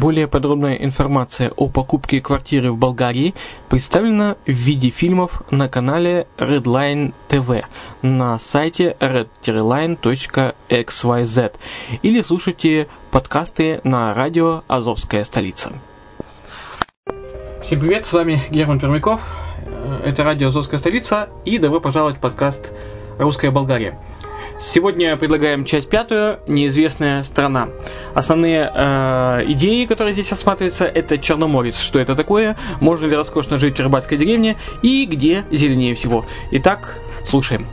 Более подробная информация о покупке квартиры в Болгарии представлена в виде фильмов на канале Redline TV на сайте red-line.xyz или слушайте подкасты на радио «Азовская столица». Всем привет, с вами Герман Пермяков, это радио «Азовская столица» и добро пожаловать в подкаст «Русская Болгария». Сегодня предлагаем часть пятую «Неизвестная страна». Основные э, идеи, которые здесь осматриваются, это Черноморец. Что это такое? Можно ли роскошно жить в рыбацкой деревне? И где зеленее всего? Итак, слушаем.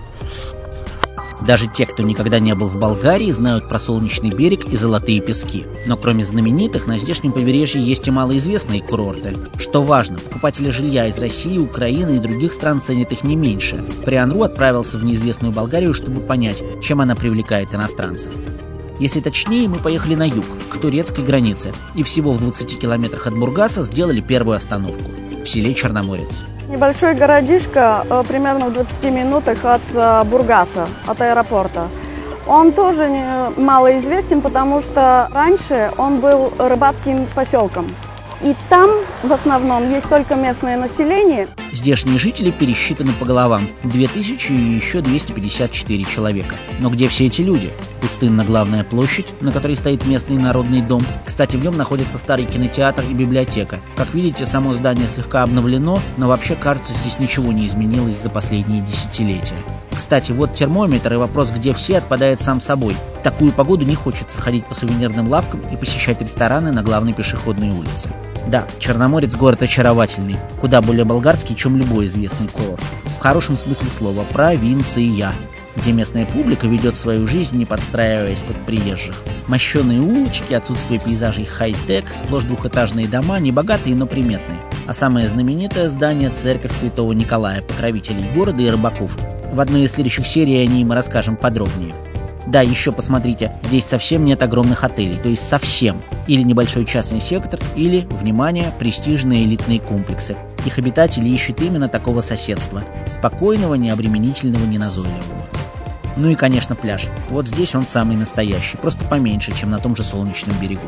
Даже те, кто никогда не был в Болгарии, знают про солнечный берег и золотые пески. Но кроме знаменитых, на здешнем побережье есть и малоизвестные курорты. Что важно, покупатели жилья из России, Украины и других стран ценят их не меньше. Прианру отправился в неизвестную Болгарию, чтобы понять, чем она привлекает иностранцев. Если точнее, мы поехали на юг, к турецкой границе, и всего в 20 километрах от Бургаса сделали первую остановку – в селе Черноморец. Небольшой городишко, э, примерно в 20 минутах от э, Бургаса, от аэропорта. Он тоже малоизвестен, потому что раньше он был рыбацким поселком. И там в основном есть только местное население. Здешние жители пересчитаны по головам. 2000 и еще 254 человека. Но где все эти люди? Пустынна главная площадь, на которой стоит местный народный дом. Кстати, в нем находится старый кинотеатр и библиотека. Как видите, само здание слегка обновлено, но вообще, кажется, здесь ничего не изменилось за последние десятилетия. Кстати, вот термометр и вопрос, где все, отпадает сам собой. В такую погоду не хочется ходить по сувенирным лавкам и посещать рестораны на главной пешеходной улице. Да, Черноморец город очаровательный, куда более болгарский, чем любой известный курорт. В хорошем смысле слова «провинция», где местная публика ведет свою жизнь, не подстраиваясь под приезжих. Мощеные улочки, отсутствие пейзажей хай-тек, сплошь двухэтажные дома, небогатые, но приметные. А самое знаменитое здание – церковь Святого Николая, покровителей города и рыбаков. В одной из следующих серий о ней мы расскажем подробнее. Да, еще посмотрите, здесь совсем нет огромных отелей, то есть совсем. Или небольшой частный сектор, или, внимание, престижные элитные комплексы. Их обитатели ищут именно такого соседства. Спокойного, необременительного, неназойливого. Ну и, конечно, пляж. Вот здесь он самый настоящий, просто поменьше, чем на том же солнечном берегу.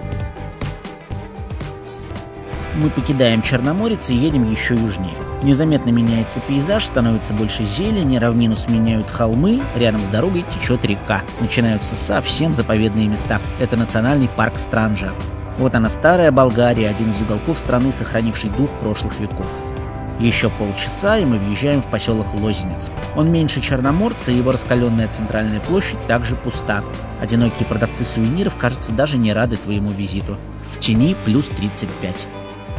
Мы покидаем Черноморец и едем еще южнее. Незаметно меняется пейзаж, становится больше зелени, равнину сменяют холмы, рядом с дорогой течет река. Начинаются совсем заповедные места. Это национальный парк Странджа. Вот она, старая Болгария, один из уголков страны, сохранивший дух прошлых веков. Еще полчаса, и мы въезжаем в поселок Лозенец. Он меньше Черноморца, и его раскаленная центральная площадь также пуста. Одинокие продавцы сувениров, кажется, даже не рады твоему визиту. В тени плюс 35.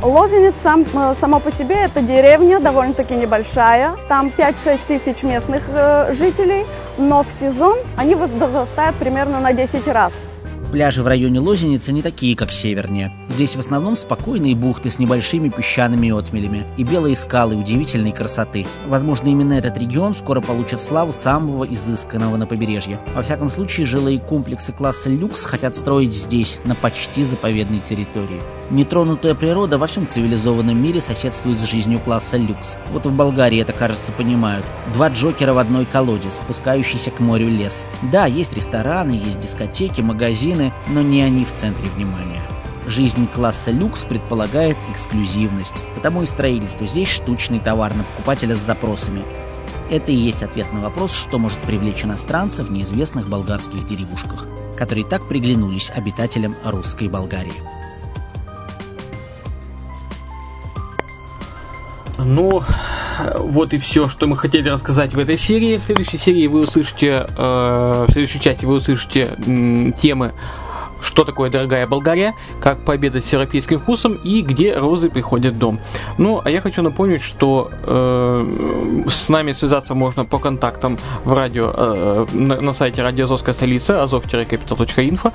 Лозенец сам, э, само по себе это деревня, довольно-таки небольшая. Там 5-6 тысяч местных э, жителей, но в сезон они возрастают примерно на 10 раз. Пляжи в районе Лозеницы не такие, как севернее. Здесь в основном спокойные бухты с небольшими песчаными отмелями и белые скалы удивительной красоты. Возможно, именно этот регион скоро получит славу самого изысканного на побережье. Во всяком случае, жилые комплексы класса люкс хотят строить здесь, на почти заповедной территории. Нетронутая природа во всем цивилизованном мире соседствует с жизнью класса люкс. Вот в Болгарии это, кажется, понимают. Два Джокера в одной колоде, спускающийся к морю лес. Да, есть рестораны, есть дискотеки, магазины, но не они в центре внимания. Жизнь класса люкс предполагает эксклюзивность, потому и строительство здесь штучный товар на покупателя с запросами. Это и есть ответ на вопрос, что может привлечь иностранцев в неизвестных болгарских деревушках, которые так приглянулись обитателям русской Болгарии. Ну, вот и все, что мы хотели рассказать в этой серии. В следующей серии вы услышите, э, в следующей части вы услышите м, темы что такое дорогая Болгария, как пообедать с европейским вкусом и где розы приходят в дом. Ну, а я хочу напомнить, что э, с нами связаться можно по контактам в радио э, на, на сайте радио Азовская столица azov-capital.info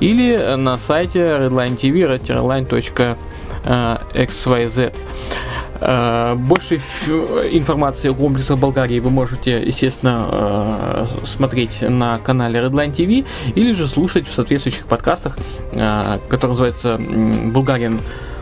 или на сайте redline tv redline.xyz. Э, больше информации о комплексах Болгарии вы можете, естественно, э, смотреть на канале Redline TV или же слушать в соответствующих подкастах, э, который называется «Bulgarian Э,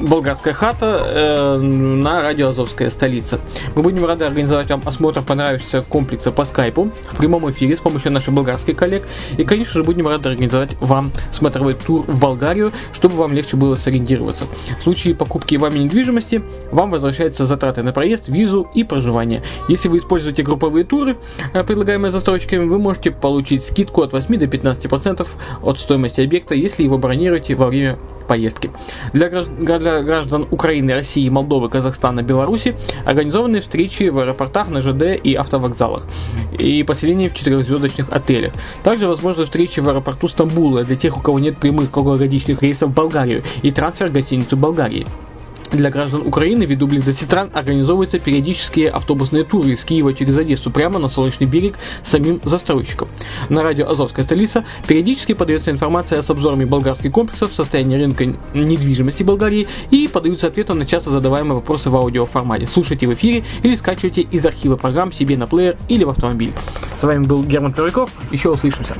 болгарская хата э, на радио Азовская столица. Мы будем рады организовать вам осмотр понравившегося комплекса по скайпу в прямом эфире с помощью наших болгарских коллег. И, конечно же, будем рады организовать вам смотровой тур в Болгарию, чтобы вам легче было сориентироваться. В случае покупки вами недвижимости вам возвращаются затраты на проезд, визу и проживание. Если вы используете групповые туры, э, предлагаемые застройщиками, вы можете получить скидку от 8 до 15% от стоимости объекта, если его бронируете во время поездки. Для граждан Украины, России, Молдовы, Казахстана, Беларуси организованы встречи в аэропортах, на ЖД и автовокзалах и поселения в четырехзвездочных отелях. Также возможны встречи в аэропорту Стамбула для тех, у кого нет прямых круглогодичных рейсов в Болгарию и трансфер в гостиницу Болгарии. Для граждан Украины ввиду близости стран организовываются периодические автобусные туры из Киева через Одессу прямо на Солнечный берег самим застройщиком. На радио «Азовская столица» периодически подается информация с обзорами болгарских комплексов, состояния рынка недвижимости Болгарии и подаются ответы на часто задаваемые вопросы в аудиоформате. Слушайте в эфире или скачивайте из архива программ себе на плеер или в автомобиль. С вами был Герман Первиков. Еще услышимся.